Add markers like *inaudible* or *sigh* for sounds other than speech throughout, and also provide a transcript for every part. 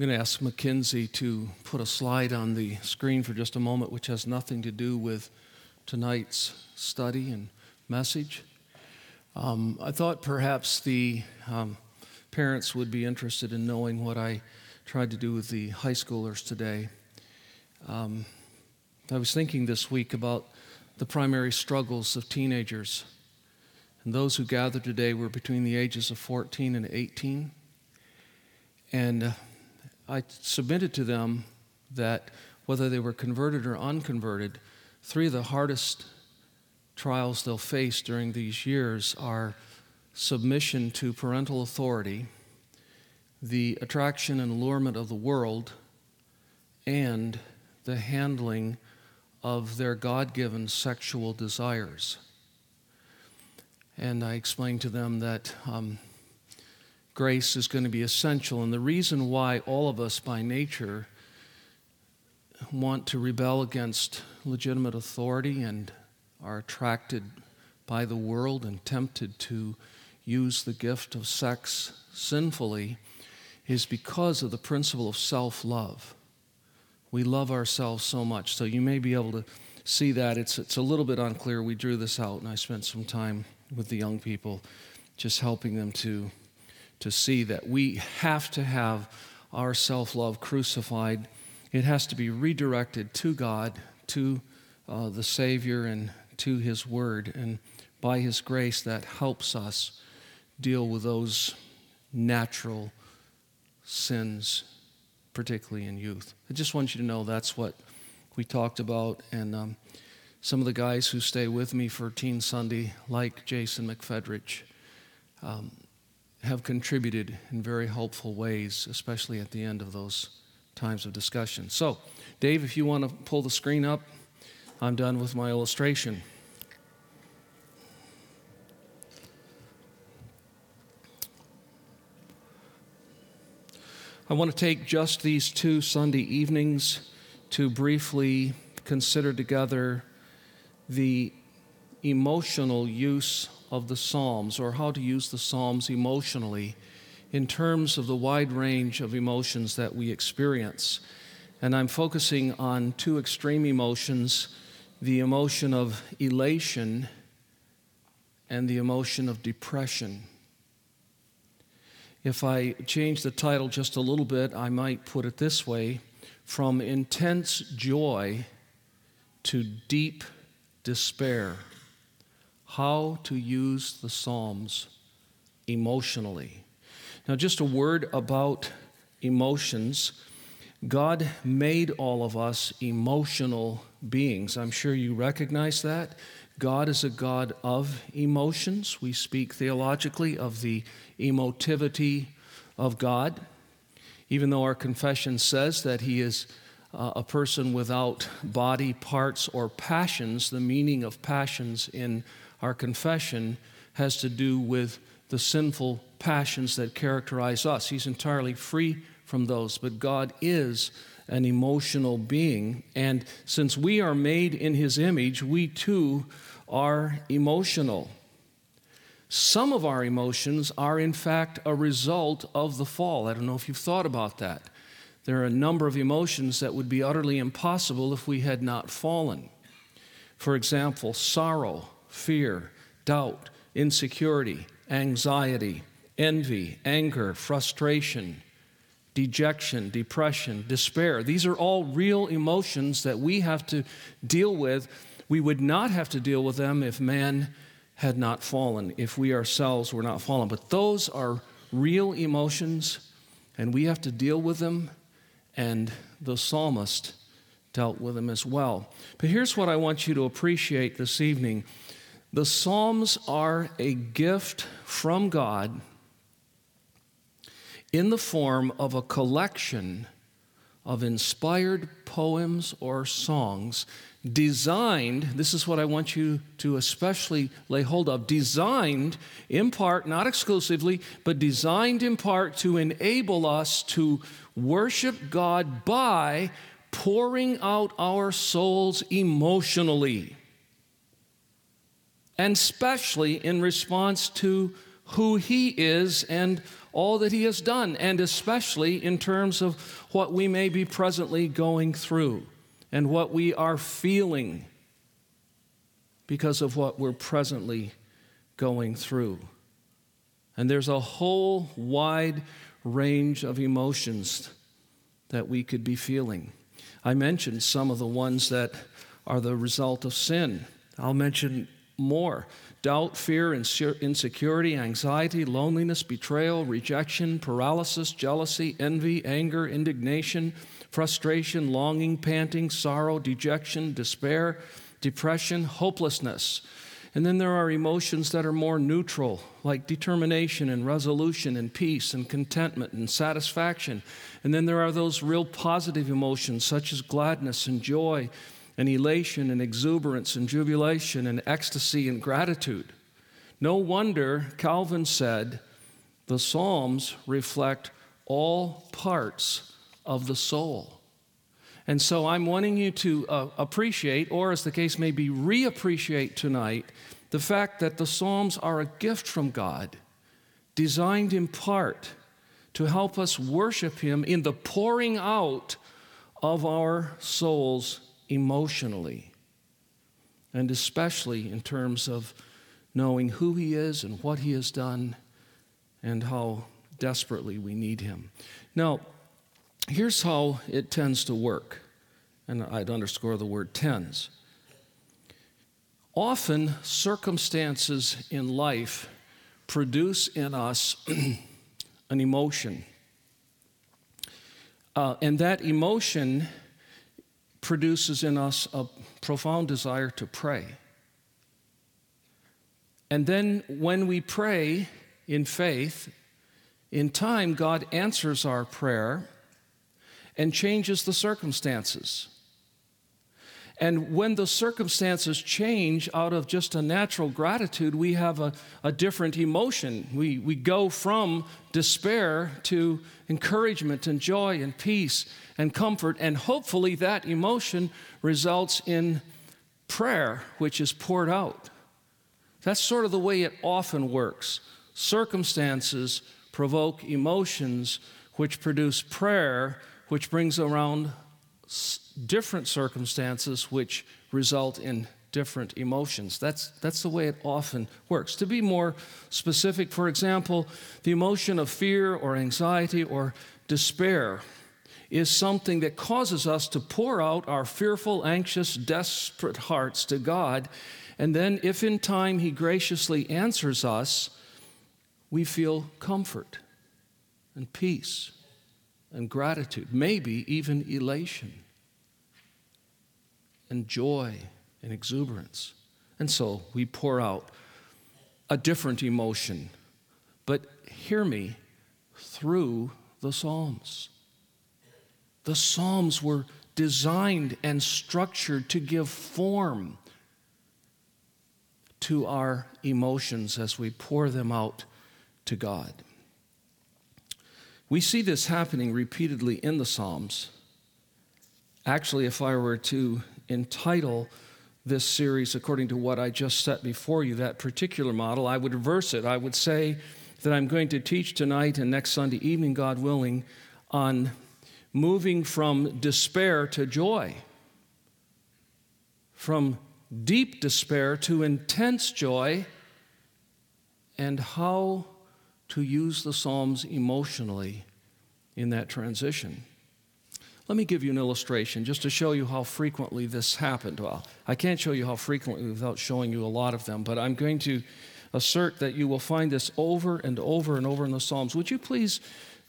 I'm going to ask Mackenzie to put a slide on the screen for just a moment, which has nothing to do with tonight's study and message. Um, I thought perhaps the um, parents would be interested in knowing what I tried to do with the high schoolers today. Um, I was thinking this week about the primary struggles of teenagers. And those who gathered today were between the ages of 14 and 18. And uh, I submitted to them that whether they were converted or unconverted, three of the hardest trials they'll face during these years are submission to parental authority, the attraction and allurement of the world, and the handling of their God given sexual desires. And I explained to them that um, grace is going to be essential. And the reason why all of us by nature want to rebel against legitimate authority and are attracted by the world and tempted to use the gift of sex sinfully is because of the principle of self love. We love ourselves so much. So you may be able to see that. It's, it's a little bit unclear. We drew this out, and I spent some time with the young people just helping them to to see that we have to have our self love crucified. It has to be redirected to God, to uh, the Savior, and to His Word. And by His grace, that helps us deal with those natural sins, particularly in youth. I just want you to know that's what we talked about. And um, some of the guys who stay with me for Teen Sunday, like Jason McFedrich, um, have contributed in very helpful ways, especially at the end of those times of discussion. So, Dave, if you want to pull the screen up, I'm done with my illustration. I want to take just these two Sunday evenings to briefly consider together the emotional use of the Psalms or how to use the Psalms emotionally in terms of the wide range of emotions that we experience. And I'm focusing on two extreme emotions the emotion of elation and the emotion of depression. If I change the title just a little bit, I might put it this way From intense joy to deep despair how to use the Psalms emotionally. Now, just a word about emotions. God made all of us emotional beings. I'm sure you recognize that. God is a God of emotions. We speak theologically of the emotivity of God. Even though our confession says that He is uh, a person without body parts or passions, the meaning of passions in our confession has to do with the sinful passions that characterize us. He's entirely free from those, but God is an emotional being. And since we are made in His image, we too are emotional. Some of our emotions are, in fact, a result of the fall. I don't know if you've thought about that. There are a number of emotions that would be utterly impossible if we had not fallen. For example, sorrow, fear, doubt, insecurity, anxiety, envy, anger, frustration, dejection, depression, despair. These are all real emotions that we have to deal with. We would not have to deal with them if man had not fallen, if we ourselves were not fallen. But those are real emotions, and we have to deal with them, and the psalmist dealt with them as well. But here's what I want you to appreciate this evening the Psalms are a gift from God in the form of a collection of inspired poems or songs designed, this is what I want you to especially lay hold of, designed in part, not exclusively, but designed in part to enable us to worship God by pouring out our souls emotionally and especially in response to who He is and all that He has done, and especially in terms of what we may be presently going through and what we are feeling because of what we're presently going through. And there's a whole wide range of emotions that we could be feeling. I mentioned some of the ones that are the result of sin. I'll mention more doubt, fear, insecurity, anxiety, loneliness, betrayal, rejection, paralysis, jealousy, envy, anger, indignation, frustration, longing, panting, sorrow, dejection, despair, depression, hopelessness. And then there are emotions that are more neutral, like determination and resolution and peace and contentment and satisfaction. And then there are those real positive emotions, such as gladness and joy and elation and exuberance and jubilation and ecstasy and gratitude. No wonder Calvin said the Psalms reflect all parts of the soul. And so I'm wanting you to uh, appreciate, or as the case may be, reappreciate tonight, the fact that the Psalms are a gift from God, designed in part to help us worship Him in the pouring out of our souls emotionally, and especially in terms of knowing who He is and what He has done and how desperately we need Him. Now, Here's how it tends to work, and I'd underscore the word tends. Often, circumstances in life produce in us *clears throat* an emotion. Uh, and that emotion produces in us a profound desire to pray. And then, when we pray in faith, in time, God answers our prayer and changes the circumstances. And when the circumstances change out of just a natural gratitude, we have a, a different emotion. We, we go from despair to encouragement and joy and peace and comfort. And hopefully, that emotion results in prayer, which is poured out. That's sort of the way it often works. Circumstances provoke emotions, which produce prayer, which brings around different circumstances which result in different emotions. That's, that's the way it often works. To be more specific, for example, the emotion of fear or anxiety or despair is something that causes us to pour out our fearful, anxious, desperate hearts to God. And then, if in time He graciously answers us, we feel comfort and peace and gratitude, maybe even elation and joy and exuberance. And so we pour out a different emotion. But hear me through the Psalms. The Psalms were designed and structured to give form to our emotions as we pour them out to God. We see this happening repeatedly in the Psalms. Actually, if I were to entitle this series according to what I just set before you, that particular model, I would reverse it. I would say that I'm going to teach tonight and next Sunday evening, God willing, on moving from despair to joy, from deep despair to intense joy, and how to use the Psalms emotionally in that transition. Let me give you an illustration just to show you how frequently this happened. Well, I can't show you how frequently without showing you a lot of them, but I'm going to assert that you will find this over and over and over in the Psalms. Would you please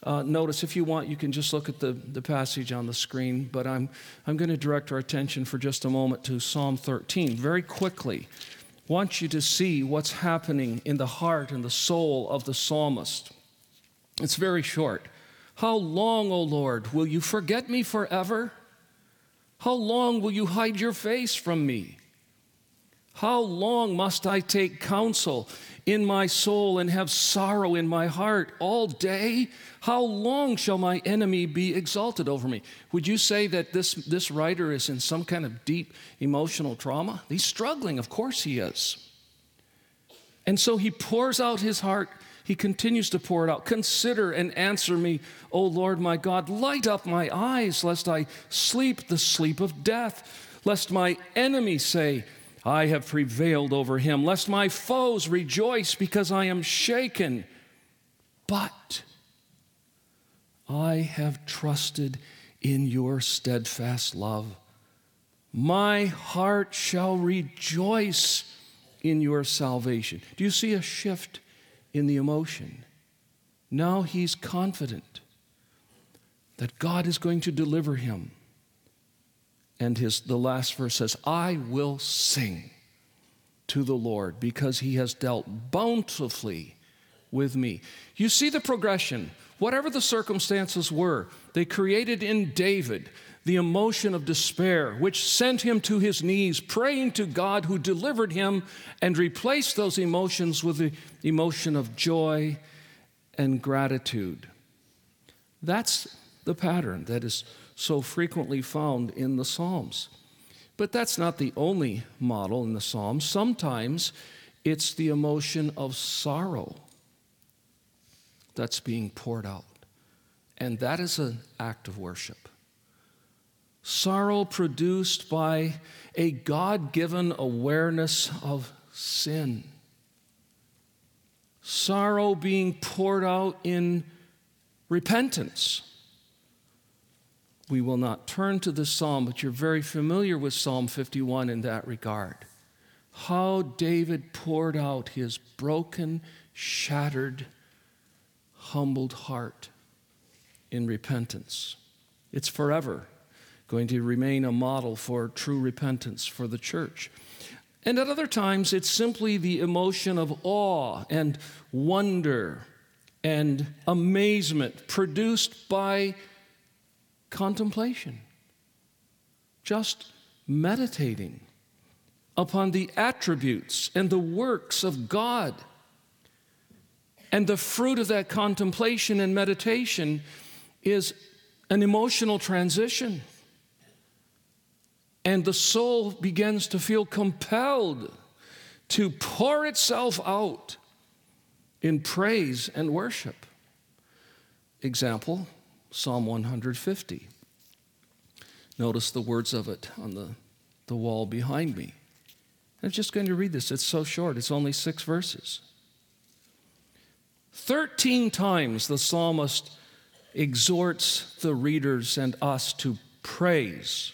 uh, notice, if you want, you can just look at the, the passage on the screen, but I'm, I'm going to direct our attention for just a moment to Psalm 13 very quickly want you to see what's happening in the heart and the soul of the psalmist. It's very short. How long, O Lord, will you forget me forever? How long will you hide your face from me? How long must I take counsel in my soul and have sorrow in my heart all day? How long shall my enemy be exalted over me? Would you say that this, this writer is in some kind of deep emotional trauma? He's struggling, of course he is. And so he pours out his heart he continues to pour it out. Consider and answer me, O Lord my God. Light up my eyes, lest I sleep the sleep of death, lest my enemy say, I have prevailed over him, lest my foes rejoice because I am shaken. But I have trusted in your steadfast love. My heart shall rejoice in your salvation. Do you see a shift in the emotion? Now he's confident that God is going to deliver him. And his, the last verse says, I will sing to the Lord because he has dealt bountifully with me. You see the progression. Whatever the circumstances were, they created in David the emotion of despair, which sent him to his knees, praying to God who delivered him and replaced those emotions with the emotion of joy and gratitude. That's the pattern that is so frequently found in the Psalms. But that's not the only model in the Psalms. Sometimes it's the emotion of sorrow that's being poured out. And that is an act of worship sorrow produced by a God given awareness of sin, sorrow being poured out in repentance. We will not turn to the psalm, but you're very familiar with Psalm 51 in that regard. How David poured out his broken, shattered, humbled heart in repentance. It's forever going to remain a model for true repentance for the church. And at other times, it's simply the emotion of awe and wonder and amazement produced by contemplation, just meditating upon the attributes and the works of God. And the fruit of that contemplation and meditation is an emotional transition and the soul begins to feel compelled to pour itself out in praise and worship. Example Psalm 150. Notice the words of it on the, the wall behind me. I'm just going to read this. It's so short, it's only six verses. 13 times the psalmist exhorts the readers and us to praise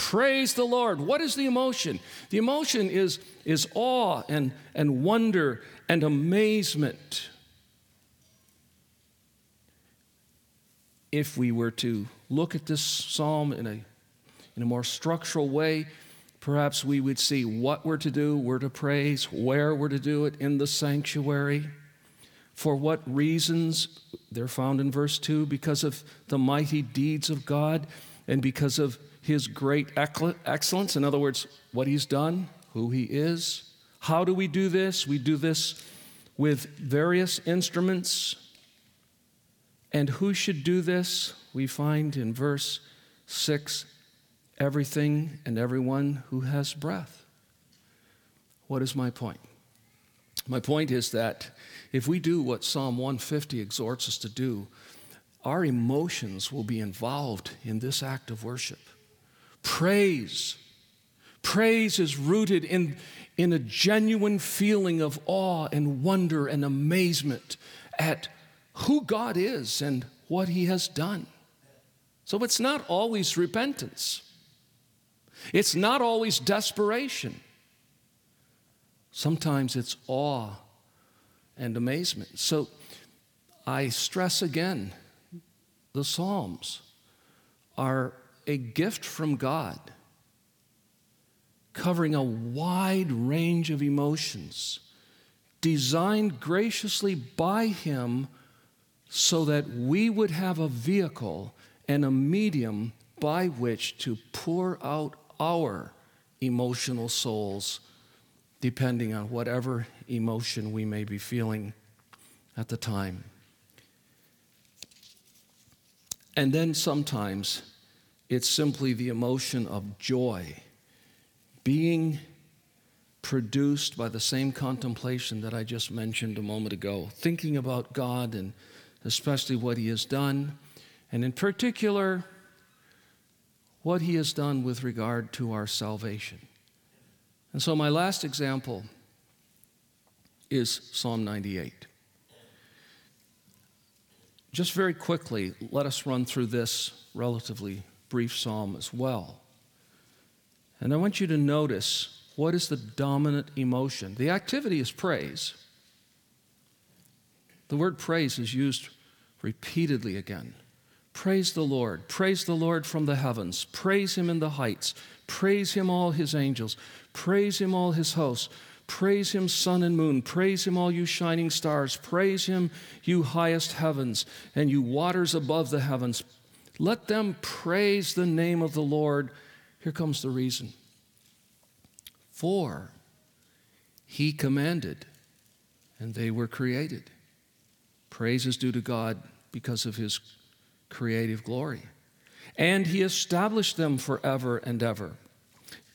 Praise the Lord. What is the emotion? The emotion is, is awe and, and wonder and amazement. If we were to look at this psalm in a, in a more structural way, perhaps we would see what we're to do, we're to praise, where we're to do it in the sanctuary. For what reasons? They're found in verse 2 because of the mighty deeds of God and because of his great excellence, in other words, what he's done, who he is. How do we do this? We do this with various instruments. And who should do this? We find in verse 6 everything and everyone who has breath. What is my point? My point is that if we do what Psalm 150 exhorts us to do, our emotions will be involved in this act of worship. Praise. Praise is rooted in, in a genuine feeling of awe and wonder and amazement at who God is and what He has done. So it's not always repentance, it's not always desperation. Sometimes it's awe and amazement. So I stress again the Psalms are a gift from God covering a wide range of emotions designed graciously by Him so that we would have a vehicle and a medium by which to pour out our emotional souls, depending on whatever emotion we may be feeling at the time. And then sometimes it's simply the emotion of joy being produced by the same contemplation that I just mentioned a moment ago, thinking about God and especially what He has done, and in particular, what He has done with regard to our salvation. And so, my last example is Psalm 98. Just very quickly, let us run through this relatively brief psalm as well. And I want you to notice what is the dominant emotion. The activity is praise. The word praise is used repeatedly again. Praise the Lord. Praise the Lord from the heavens. Praise him in the heights. Praise him, all his angels. Praise him, all his hosts. Praise him, sun and moon. Praise him, all you shining stars. Praise him, you highest heavens, and you waters above the heavens. Let them praise the name of the Lord. Here comes the reason. For he commanded, and they were created. Praise is due to God because of his creative glory. And he established them forever and ever.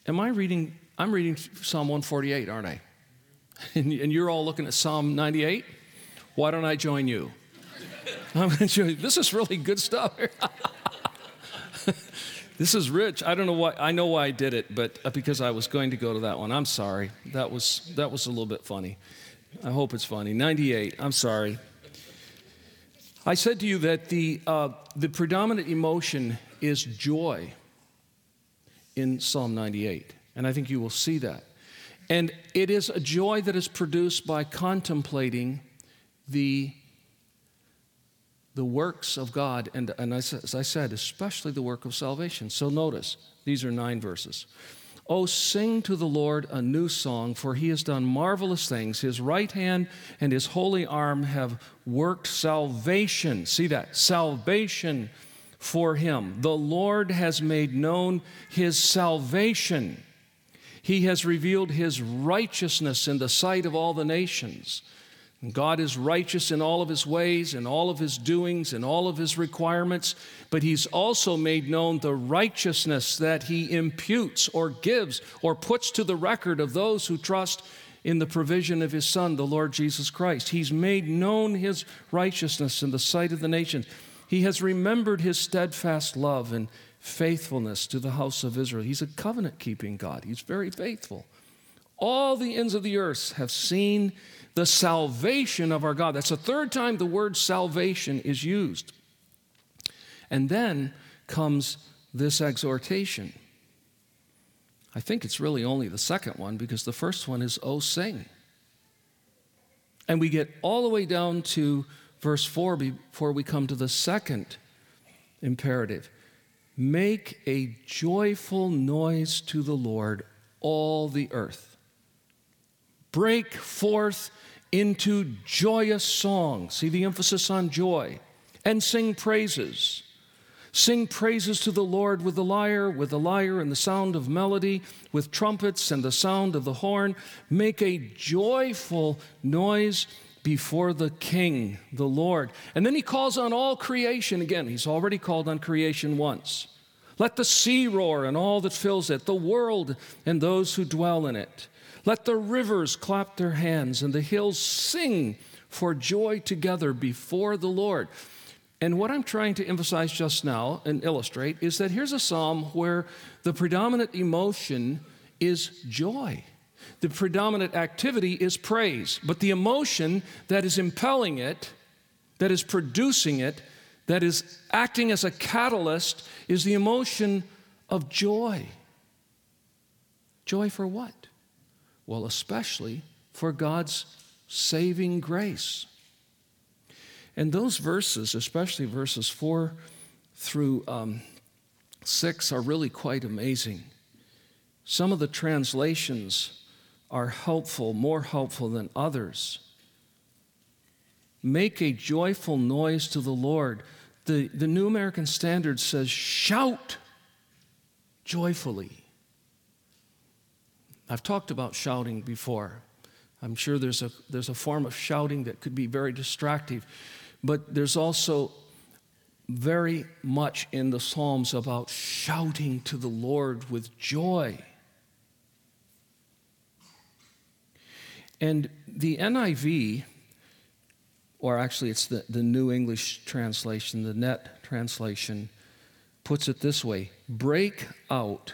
Am I reading? I'm reading Psalm 148, aren't I? *laughs* and, you're all looking at Psalm 98? Why don't I join you? I'm going to show you. This is really good stuff. *laughs* this is rich. I don't know why. I know why I did it, but uh, because I was going to go to that one. I'm sorry. That was that was a little bit funny. I hope it's funny. 98. I'm sorry. I said to you that the uh, the predominant emotion is joy in Psalm 98, and I think you will see that. And it is a joy that is produced by contemplating the, the works of God, and, and as, as I said, especially the work of salvation. So notice, these are nine verses. Oh, sing to the Lord a new song, for he has done marvelous things. His right hand and his holy arm have worked salvation. See that? Salvation for him. The Lord has made known his salvation. He has revealed his righteousness in the sight of all the nations. God is righteous in all of his ways, in all of his doings, in all of his requirements, but he's also made known the righteousness that he imputes or gives or puts to the record of those who trust in the provision of his Son, the Lord Jesus Christ. He's made known his righteousness in the sight of the nations. He has remembered his steadfast love and faithfulness to the house of Israel. He's a covenant keeping God, He's very faithful. All the ends of the earth have seen the salvation of our God. That's the third time the word salvation is used. And then comes this exhortation. I think it's really only the second one because the first one is, Oh, sing. And we get all the way down to verse 4 before we come to the second imperative. Make a joyful noise to the Lord, all the earth. Break forth into joyous song. See the emphasis on joy. And sing praises. Sing praises to the Lord with the lyre, with the lyre and the sound of melody, with trumpets and the sound of the horn. Make a joyful noise before the King, the Lord. And then he calls on all creation again. He's already called on creation once. Let the sea roar and all that fills it, the world and those who dwell in it. Let the rivers clap their hands and the hills sing for joy together before the Lord. And what I'm trying to emphasize just now and illustrate is that here's a psalm where the predominant emotion is joy. The predominant activity is praise, but the emotion that is impelling it, that is producing it, that is acting as a catalyst is the emotion of joy. Joy for what? Well, especially for God's saving grace. And those verses, especially verses 4 through um, 6, are really quite amazing. Some of the translations are helpful, more helpful than others. make a joyful noise to the Lord. The, the New American Standard says, shout joyfully. I've talked about shouting before. I'm sure there's a, there's a form of shouting that could be very distracting, but there's also very much in the Psalms about shouting to the Lord with joy. And the NIV, or actually it's the, the New English translation, the NET translation, puts it this way break out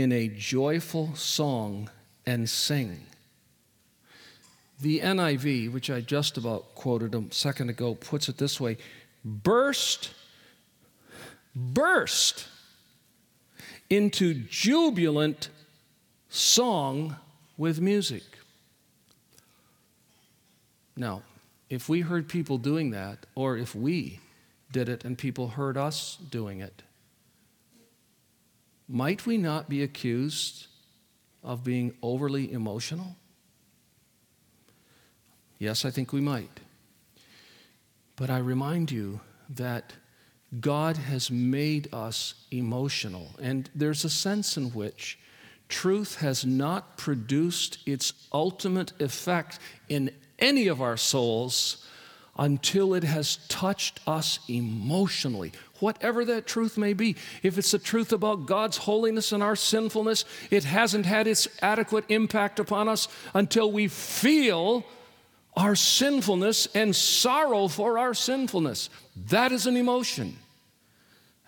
in a joyful song and sing. The NIV, which I just about quoted a second ago, puts it this way burst, burst into jubilant song with music. Now, if we heard people doing that, or if we did it and people heard us doing it, might we not be accused of being overly emotional? Yes, I think we might. But I remind you that God has made us emotional, and there's a sense in which truth has not produced its ultimate effect in any of our souls until it has touched us emotionally, whatever that truth may be. If it's the truth about God's holiness and our sinfulness, it hasn't had its adequate impact upon us until we feel our sinfulness and sorrow for our sinfulness. That is an emotion.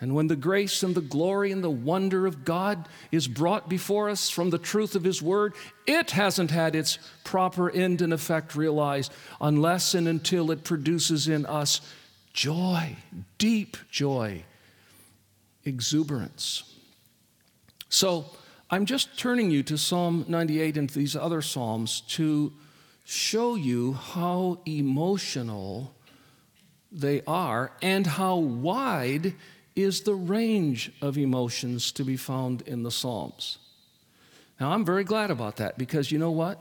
And when the grace and the glory and the wonder of God is brought before us from the truth of His Word, it hasn't had its proper end and effect realized unless and until it produces in us joy, deep joy, exuberance. So I'm just turning you to Psalm 98 and these other Psalms to show you how emotional they are and how wide is the range of emotions to be found in the Psalms. Now, I'm very glad about that because you know what?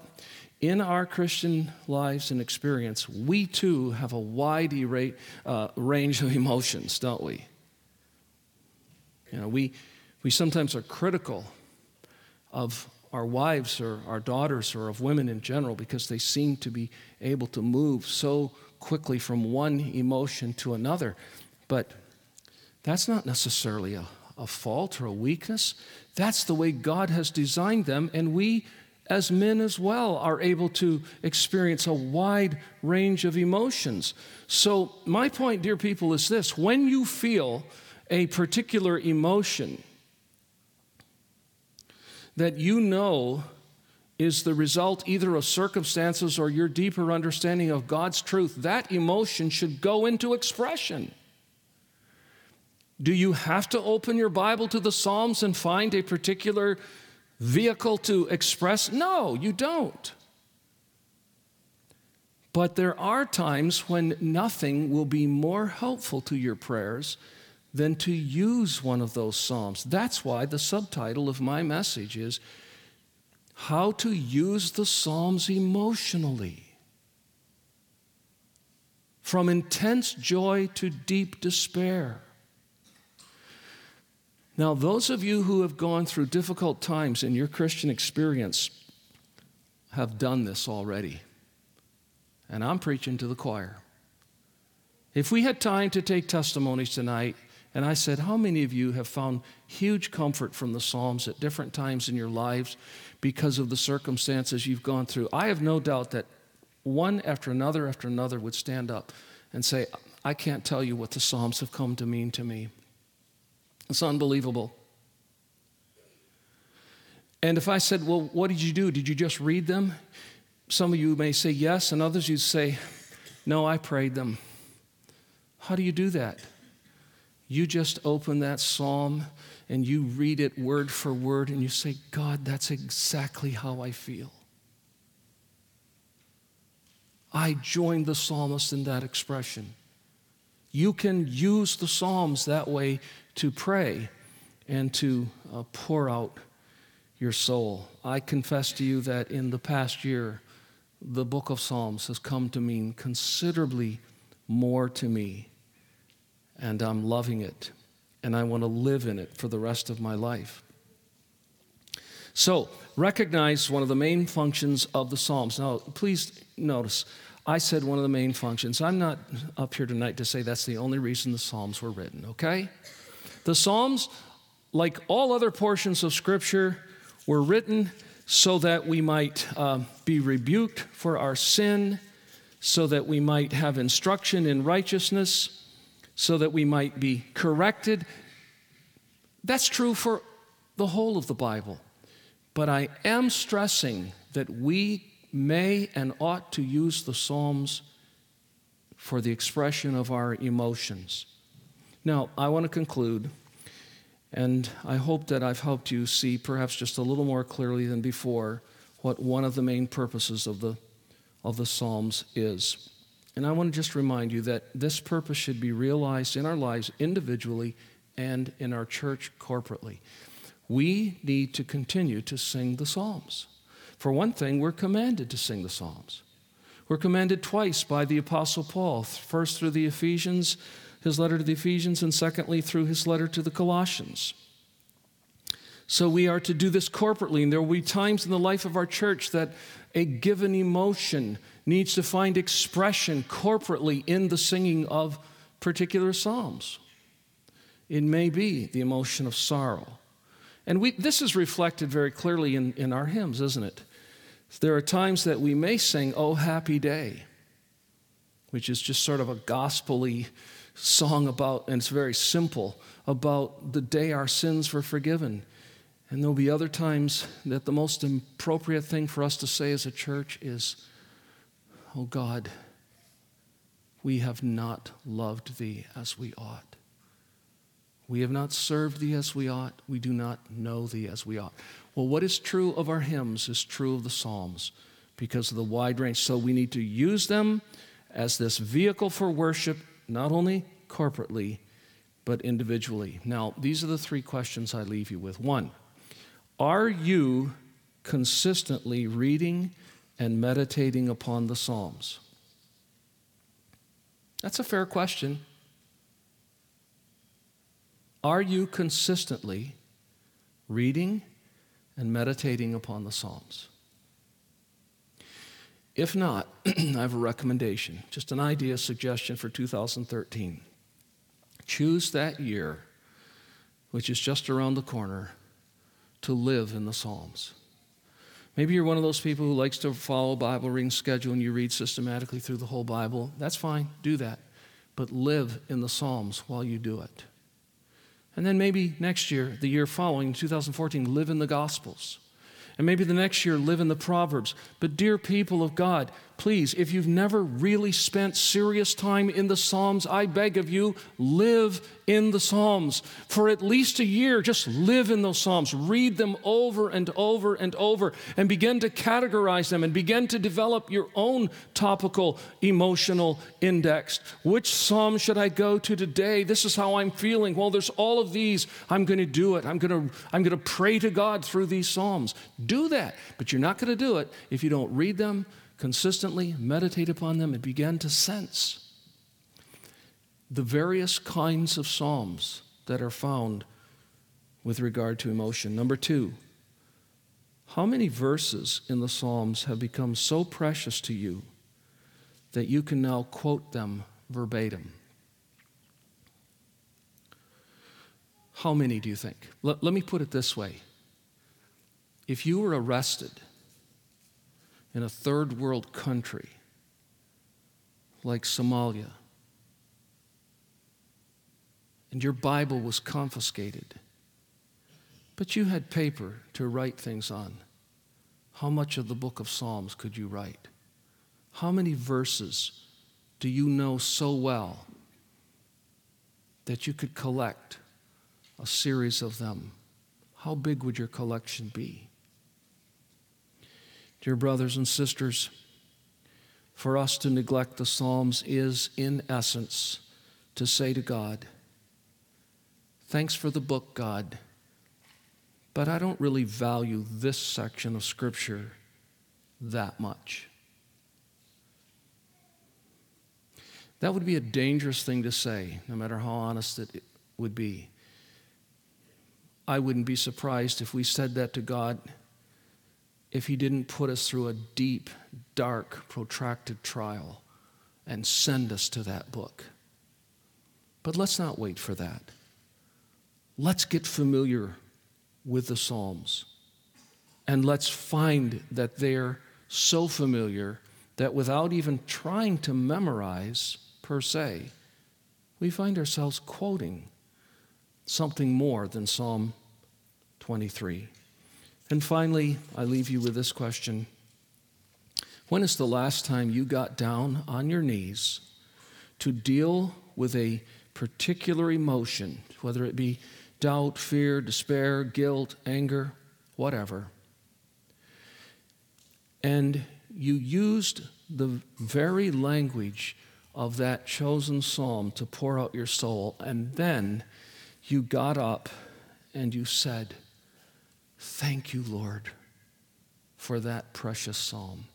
In our Christian lives and experience, we too have a wide uh, range of emotions, don't we? You know, we, we sometimes are critical of our wives or our daughters or of women in general because they seem to be able to move so quickly from one emotion to another. But that's not necessarily a, a fault or a weakness. That's the way God has designed them, and we as men as well are able to experience a wide range of emotions. So, my point, dear people, is this when you feel a particular emotion that you know is the result either of circumstances or your deeper understanding of God's truth, that emotion should go into expression. Do you have to open your Bible to the Psalms and find a particular vehicle to express? No, you don't. But there are times when nothing will be more helpful to your prayers than to use one of those Psalms. That's why the subtitle of my message is How to Use the Psalms Emotionally. From intense joy to deep despair. Now, those of you who have gone through difficult times in your Christian experience have done this already. And I'm preaching to the choir. If we had time to take testimonies tonight, and I said, How many of you have found huge comfort from the Psalms at different times in your lives because of the circumstances you've gone through? I have no doubt that one after another after another would stand up and say, I can't tell you what the Psalms have come to mean to me. It's unbelievable. And if I said, Well, what did you do? Did you just read them? Some of you may say yes, and others you'd say, No, I prayed them. How do you do that? You just open that psalm and you read it word for word and you say, God, that's exactly how I feel. I join the psalmist in that expression. You can use the Psalms that way to pray and to uh, pour out your soul. I confess to you that in the past year, the book of Psalms has come to mean considerably more to me, and I'm loving it, and I want to live in it for the rest of my life. So, recognize one of the main functions of the Psalms. Now, please notice, I said one of the main functions. I'm not up here tonight to say that's the only reason the Psalms were written, okay? The Psalms, like all other portions of Scripture, were written so that we might uh, be rebuked for our sin, so that we might have instruction in righteousness, so that we might be corrected. That's true for the whole of the Bible. But I am stressing that we may and ought to use the Psalms for the expression of our emotions. Now, I want to conclude and I hope that I've helped you see, perhaps just a little more clearly than before, what one of the main purposes of the, of the Psalms is. And I want to just remind you that this purpose should be realized in our lives individually and in our church corporately. We need to continue to sing the Psalms. For one thing, we're commanded to sing the Psalms. We're commanded twice by the Apostle Paul, first through the Ephesians his letter to the Ephesians, and secondly, through his letter to the Colossians. So we are to do this corporately, and there will be times in the life of our church that a given emotion needs to find expression corporately in the singing of particular psalms. It may be the emotion of sorrow. And we, this is reflected very clearly in, in our hymns, isn't it? There are times that we may sing, Oh, happy day, which is just sort of a gospelly song about, and it's very simple, about the day our sins were forgiven. And there'll be other times that the most appropriate thing for us to say as a church is, Oh God, we have not loved thee as we ought. We have not served thee as we ought. We do not know thee as we ought. Well, what is true of our hymns is true of the Psalms because of the wide range. So we need to use them as this vehicle for worship not only corporately, but individually. Now, these are the three questions I leave you with. One, are you consistently reading and meditating upon the Psalms? That's a fair question. Are you consistently reading and meditating upon the Psalms? If not, *clears throat* I have a recommendation, just an idea, suggestion for 2013. Choose that year, which is just around the corner, to live in the Psalms. Maybe you're one of those people who likes to follow Bible reading schedule and you read systematically through the whole Bible. That's fine, do that. But live in the Psalms while you do it. And then maybe next year, the year following, 2014, live in the Gospels. And maybe the next year, live in the Proverbs. But, dear people of God, please, if you've never really spent serious time in the Psalms, I beg of you, live in the Psalms. For at least a year, just live in those Psalms. Read them over and over and over and begin to categorize them and begin to develop your own topical emotional index. Which Psalm should I go to today? This is how I'm feeling. Well, there's all of these. I'm going to do it. I'm going to, I'm going to pray to God through these Psalms. Do that. But you're not going to do it if you don't read them consistently, meditate upon them, and begin to sense the various kinds of Psalms that are found with regard to emotion. Number two, how many verses in the Psalms have become so precious to you that you can now quote them verbatim? How many do you think? Let, let me put it this way. If you were arrested in a third world country like Somalia, and your Bible was confiscated, but you had paper to write things on, how much of the book of Psalms could you write? How many verses do you know so well that you could collect a series of them? How big would your collection be? Dear brothers and sisters, for us to neglect the Psalms is, in essence, to say to God, Thanks for the book, God, but I don't really value this section of Scripture that much. That would be a dangerous thing to say, no matter how honest it would be. I wouldn't be surprised if we said that to God if He didn't put us through a deep, dark, protracted trial and send us to that book. But let's not wait for that. Let's get familiar with the Psalms. And let's find that they're so familiar that without even trying to memorize per se, we find ourselves quoting something more than Psalm 23. And finally, I leave you with this question When is the last time you got down on your knees to deal with a particular emotion, whether it be doubt, fear, despair, guilt, anger, whatever? And you used the very language of that chosen psalm to pour out your soul, and then you got up and you said, Thank you, Lord, for that precious psalm.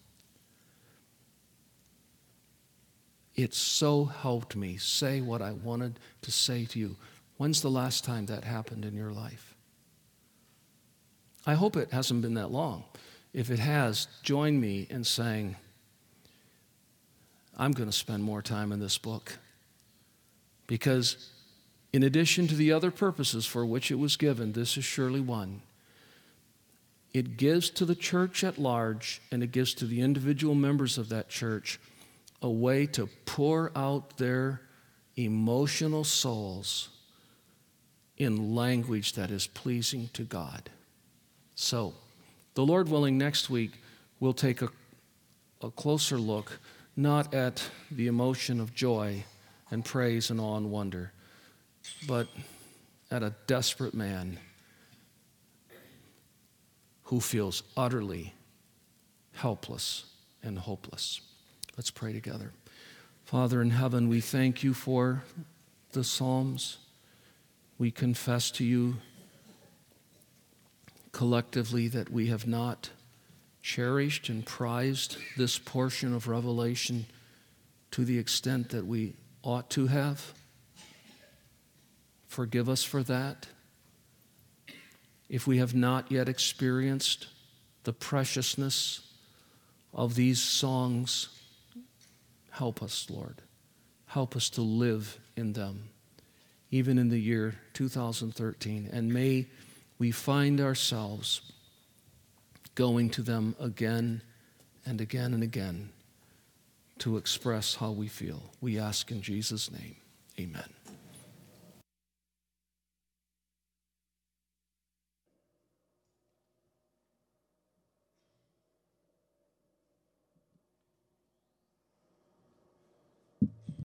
It so helped me say what I wanted to say to you. When's the last time that happened in your life? I hope it hasn't been that long. If it has, join me in saying, I'm going to spend more time in this book. Because, in addition to the other purposes for which it was given, this is surely one. It gives to the church at large and it gives to the individual members of that church a way to pour out their emotional souls in language that is pleasing to God. So, the Lord willing, next week we'll take a, a closer look not at the emotion of joy and praise and awe and wonder, but at a desperate man who feels utterly helpless and hopeless. Let's pray together. Father in heaven, we thank you for the Psalms. We confess to you collectively that we have not cherished and prized this portion of Revelation to the extent that we ought to have. Forgive us for that. If we have not yet experienced the preciousness of these songs, help us, Lord. Help us to live in them, even in the year 2013. And may we find ourselves going to them again and again and again to express how we feel. We ask in Jesus' name. Amen.